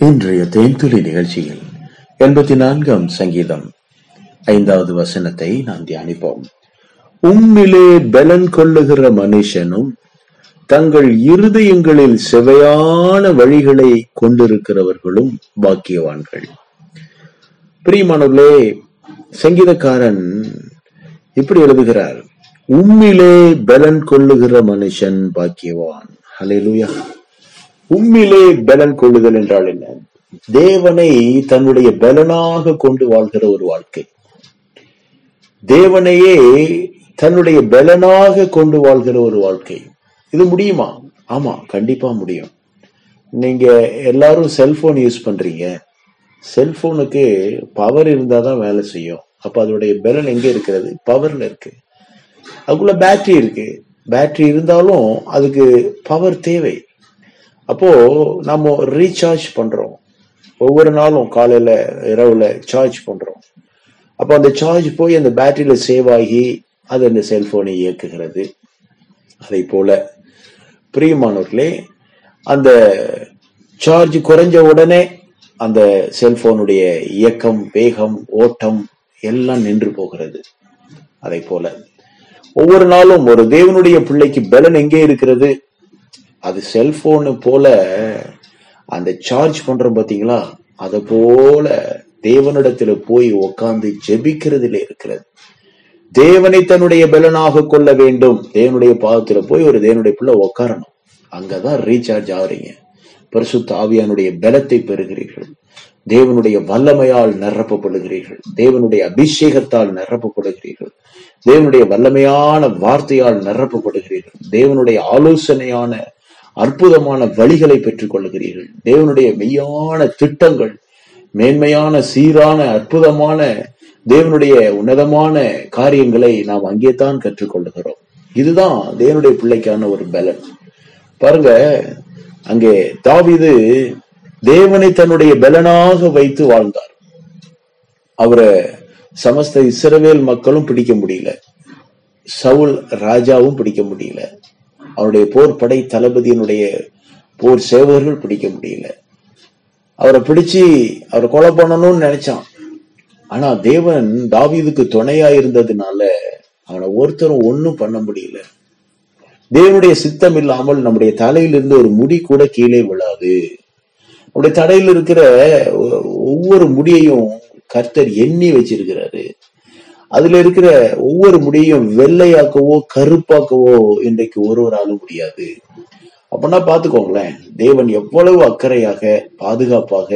இன்றைய தேன்துளி நிகழ்ச்சியில் எண்பத்தி நான்காம் சங்கீதம் ஐந்தாவது வசனத்தை நாம் தியானிப்போம். உம்மிலே பலன் கொள்ளுகிற மனுஷனும் தங்கள் இருதயங்களில் செவையான வழிகளை கொண்டிருக்கிறவர்களும் பாக்கியவான்கள். பிரியமானவர்களே சங்கீதக்காரன் இப்படி எழுதுகிறார் உம்மிலே பலன் கொள்ளுகிற மனுஷன் பாக்கியவான். ஹalleluya. உம்மிலே பலன் கொள்ளுதல் என்றால் என்ன? தேவனை தன்னுடைய பலனாக கொண்டு வாழ்கிற ஒரு வாழ்க்கை. தேவனையே தன்னுடைய பலனாக கொண்டு வாழ்கிற ஒரு வாழ்க்கை. இது முடியுமா? ஆமா கண்டிப்பா முடியும். நீங்க எல்லாரும் செல்போன் யூஸ் பண்றீங்க. செல்போனுக்கு பவர் இருந்தா தான் வேலை செய்யும். அப்ப அதோடைய பலன் எங்க இருக்கிறது? பவர்ல இருக்கு. அதுக்குள்ள பேட்டரி இருக்கு. பேட்டரி இருந்தாலும் அதுக்கு பவர் தேவை. அப்போ நம்ம ரீசார்ஜ் பண்றோம். ஒவ்வொரு நாளும் காலையில இரவுல சார்ஜ் பண்றோம். அப்போ அந்த சார்ஜ் போய் அந்த பேட்டரியில சேவ் ஆகி அது அந்த செல்போனை இயக்குகிறது. அதை போல பிரியமானவர்களே அந்த சார்ஜ் குறைஞ்ச உடனே அந்த செல்போனுடைய இயக்கம் வேகம் ஓட்டம் எல்லாம் நின்று போகிறது. அதை போல ஒவ்வொரு நாளும் ஒரு தேவனுடைய பிள்ளைக்கு பலன் எங்கே இருக்கிறது? அது செல்போனு போல அந்த சார்ஜ் பண்றோம் பாத்தீங்களா? அத போல தேவனிடத்துல போய் உக்காந்து ஜெபிக்கிறதுல இருக்கிறது. தேவனை தன்னுடைய பலனாக கொள்ள வேண்டும். தேவனுடைய பாதத்துல போய் ஒரு தேவனுடைய பிள்ளை உட்காரணும் அங்கதான் ரீசார்ஜ் ஆகுறீங்க. பரிசுத்த ஆவியானுடைய பலத்தை பெறுகிறீர்கள். தேவனுடைய வல்லமையால் நிரப்பப்படுகிறீர்கள். தேவனுடைய அபிஷேகத்தால் நிரப்பப்படுகிறீர்கள். தேவனுடைய வல்லமையான வார்த்தையால் நிரப்பப்படுகிறீர்கள். தேவனுடைய ஆலோசனையான அற்புதமான வழிகளை பெற்றுக் கொள்ளுகிறீர்கள். தேவனுடைய மெய்யான திட்டங்கள் மேன்மையான சீரான அற்புதமான தேவனுடைய உன்னதமான காரியங்களை நாம் அங்கே தான் கற்றுக்கொள்ளுகிறோம் இதுதான் தேவனுடைய பிள்ளைக்கான ஒரு பலன். பாருங்க அங்கே தாவிது தேவனை தன்னுடைய பலனாக வைத்து வாழ்ந்தார். அவரை சமஸ்த இஸ்ரவேல் மக்களும் பிடிக்க முடியல. சவுல் ராஜாவும் பிடிக்க முடியல. அவருடைய போர் படை தளபதியினுடைய போர் சேவகர்கள் பிடிக்க முடியல. அவரை பிடிச்சு அவரை கொலை பண்ணணும்னு நினைச்சான். ஆனா தேவன் தாவீதுக்கு துணையா இருந்ததுனால அவனை ஒருத்தரும் ஒன்னும் பண்ண முடியல. தேவனுடைய சித்தம் இல்லாமல் நம்முடைய தலையிலிருந்து ஒரு முடி கூட கீழே விழாது. நம்முடைய தலையில் இருக்கிற ஒவ்வொரு முடியையும் கர்த்தர் எண்ணி வச்சிருக்கிறாரு. அதுல இருக்கிற ஒவ்வொரு முடியும் வெள்ளையாக்கவோ கருப்பாக்கவோ இன்றைக்கு ஒருவராலும் முடியாது. அப்படின்னா பாத்துக்கோங்களேன் தேவன் எவ்வளவு அக்கறையாக பாதுகாப்பாக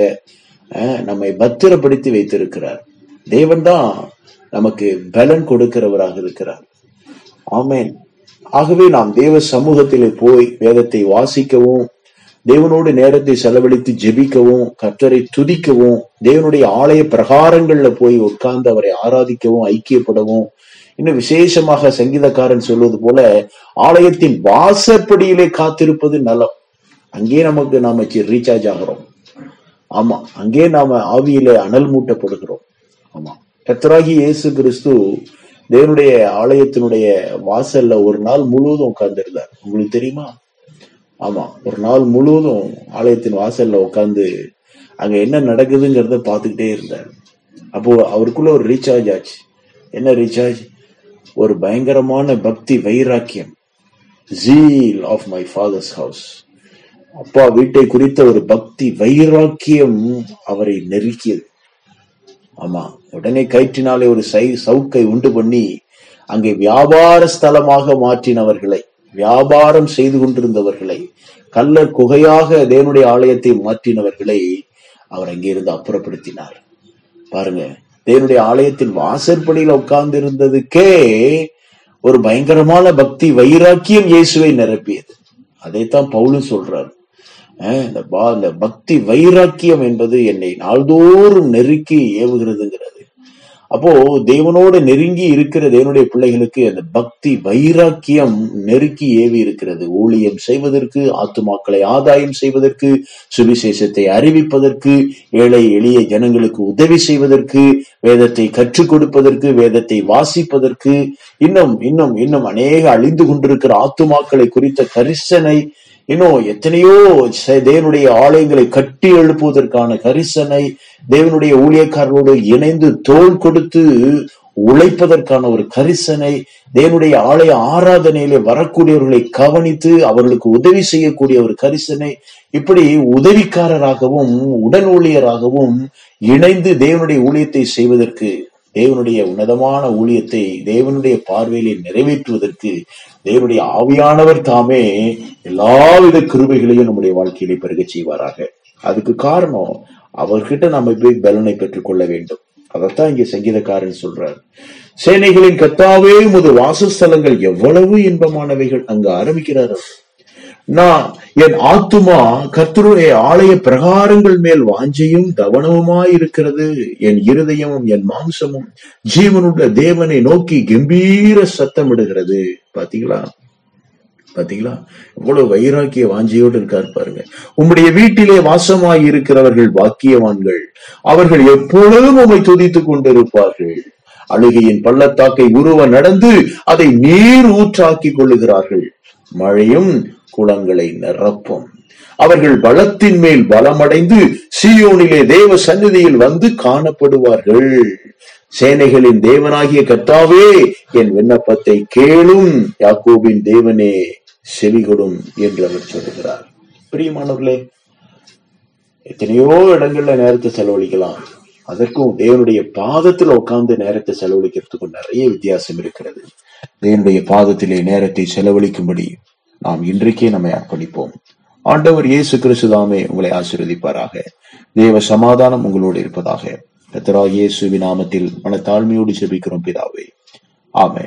நம்மை பத்திரப்படுத்தி வைத்திருக்கிறார். தேவன் தான் நமக்கு பலன் கொடுக்கிறவராக இருக்கிறார். ஆமேன். ஆகவே நாம் தேவ சமூகத்திலே போய் வேதத்தை வாசிக்கவும் தேவனோடு நேரத்தை செலவழித்து ஜெபிக்கவும் கர்த்தரை துதிக்கவும் தேவனுடைய ஆலய பிரகாரங்கள்ல போய் உட்கார்ந்து அவரை ஆராதிக்கவும் ஐக்கியப்படவும். இன்னும் விசேஷமாக சங்கீதக்காரன் சொல்வது போல ஆலயத்தின் வாசப்படியிலே காத்திருப்பது நலம். அங்கே நமக்கு நாம ரீசார்ஜ் ஆகிறோம். ஆமா அங்கே நாம ஆவியில அனல் மூட்டப்படுகிறோம். ஆமா. கத்தராகி இயேசு கிறிஸ்து தேவனுடைய ஆலயத்தினுடைய வாசல்ல ஒரு நாள் முழுவதும் உட்கார்ந்திருந்தார். உங்களுக்கு தெரியுமா? ஆமா ஒரு நாள் முழுவதும் ஆலயத்தின் வாசல்ல உட்காந்து அங்க என்ன நடக்குதுங்கிறத பார்த்துக்கிட்டே இருந்தார். அப்போ அவருக்குள்ள ஒரு ரீசார்ஜ் ஆச்சு. என்ன ரீசார்ஜ் ஒரு பயங்கரமான பக்தி வைராக்கியம். Zeal of my father's house அப்பா வீட்டை குறித்த ஒரு பக்தி வைராக்கியம் அவரை நெருக்கியது. ஆமா உடனே கயிற்றினாலே ஒரு சை சவுக்கை உண்டு பண்ணி அங்கே வியாபார ஸ்தலமாக மாற்றினவர்களை வியாபாரம் செய்து கொண்டிருந்தவர்களை கல்லர் குகையாக தேவனுடைய ஆலயத்தை மாற்றினவர்களை அவர் அங்கிருந்து அப்புறப்படுத்தினார். பாருங்க தேவனுடைய ஆலயத்தின் வாசற்படியில உட்கார்ந்து இருந்ததுக்கே ஒரு பயங்கரமான பக்தி வைராக்கியம் இயேசுவை நிரப்பியது. அதைத்தான் பவுலும் சொல்றாரு. இந்த பக்தி வைராக்கியம் என்பது என்னை நாள்தோறும் நெருக்கி ஏவுகிறதுங்கிறது. அப்போ தேவனோடு நெருங்கி இருக்கிற தேவனுடைய பிள்ளைகளுக்கு அந்த பக்தி வைராக்கியம் நெருக்கி ஏவி இருக்கிறது. ஊழியம் செய்வதற்கு ஆத்துமாக்களை ஆதாயம் செய்வதற்கு சுவிசேஷத்தை அறிவிப்பதற்கு ஏழை எளிய ஜனங்களுக்கு உதவி செய்வதற்கு வேதத்தை கற்றுக் கொடுப்பதற்கு வேதத்தை வாசிப்பதற்கு இன்னும் இன்னும் இன்னும் அநேக அழிந்து கொண்டிருக்கிற ஆத்துமாக்களை குறித்த கரிசனை இன்னும் எத்தனையோ தேவனுடைய ஆலயங்களை கட்டி எழுப்புவதற்கான கரிசனை தேவனுடைய ஊழியக்காரர்களோடு இணைந்து தோள் கொடுத்து உழைப்பதற்கான ஒரு கரிசனை தேவனுடைய ஆலய ஆராதனையிலே வரக்கூடியவர்களை கவனித்து அவர்களுக்கு உதவி செய்யக்கூடிய ஒரு கரிசனை இப்படி உதவிக்காரராகவும் உடன் ஊழியராகவும் இணைந்து தேவனுடைய ஊழியத்தை செய்வதற்கு தேவனுடைய உன்னதமான ஊழியத்தை தேவனுடைய பார்வையிலே நிறைவேற்றுவதற்கு தேவனுடைய ஆவியானவர் தாமே எல்லாவித கிருபைகளையும் நம்முடைய வாழ்க்கையிலே பெருகச் செய்வாராக. அதுக்கு காரணம் அவர்கிட்ட நம்ம போய் பலனை பெற்றுக் கொள்ள வேண்டும். அதைத்தான் இங்க சங்கீதக்காரன் சொல்றார். சேனைகளின் கத்தாவே முது வாசஸ்தலங்கள் எவ்வளவு இன்பமானவைகள் அங்கு ஆரம்பிக்கிறார் அவர். நான் என் ஆத்துமா கர்த்தருடைய ஆலய பிரகாரங்கள் மேல் வாஞ்சையும் கவனமுமாய் இருக்கிறது என் இருதயமும் என் மாம்சமும் ஜீவனுள்ள தேவனை நோக்கி கம்பீர சத்தமிடுகிறது. பாத்தீங்களா? பாத்தீங்களா? இவ்வளவு வைராக்கிய வாஞ்சையோடு இருக்காரு பாருங்க. உம்முடைய வீட்டிலே வாசமாய் இருக்கிறவர்கள் பாக்கியவான்கள். அவர்கள் எப்பொழுதும் உம்மை துதித்துக் கொண்டிருப்பார்கள். அழுகையின் பள்ளத்தாக்கை உருவ நடந்து அதை நீர் ஊற்றாக்கிக் கொள்ளுகிறார்கள். மழையும் குளங்களை நிரப்பும். அவர்கள் பலத்தின் மேல் பலமடைந்து சியோனிலே தேவ சந்நிதியில் வந்து காணப்படுவார்கள். சேனைகளின் தேவனாகிய கத்தாவே என் விண்ணப்பத்தை கேளும். யாக்கோபின் தேவனே செவிகொடும் என்று அவர் சொல்லுகிறார். பிரியமானவர்களே எத்தனையோ இடங்கள்ல நேரத்தை செலவழிக்கலாம். அதற்கும் தேவனுடைய பாதத்துல உட்கார்ந்து நேரத்தை செலவழிக்கிறதுக்கும் நிறைய வித்தியாசம் இருக்கிறது. தேவனுடைய பாதத்திலே நேரத்தை செலவழிக்கும்படி நாம் இன்றைக்கே நம்மை அர்ப்பணிப்போம். ஆண்டவர் இயேசு கிறிஸ்துதாமே உங்களை ஆசீர்வதிப்பாராக. தேவ சமாதானம் உங்களோடு இருப்பதாக கர்த்தராகிய இயேசுவின் நாமத்தில் மனத்தாழ்மையோடு ஜெபிக்கிறோம் பிதாவே. ஆமே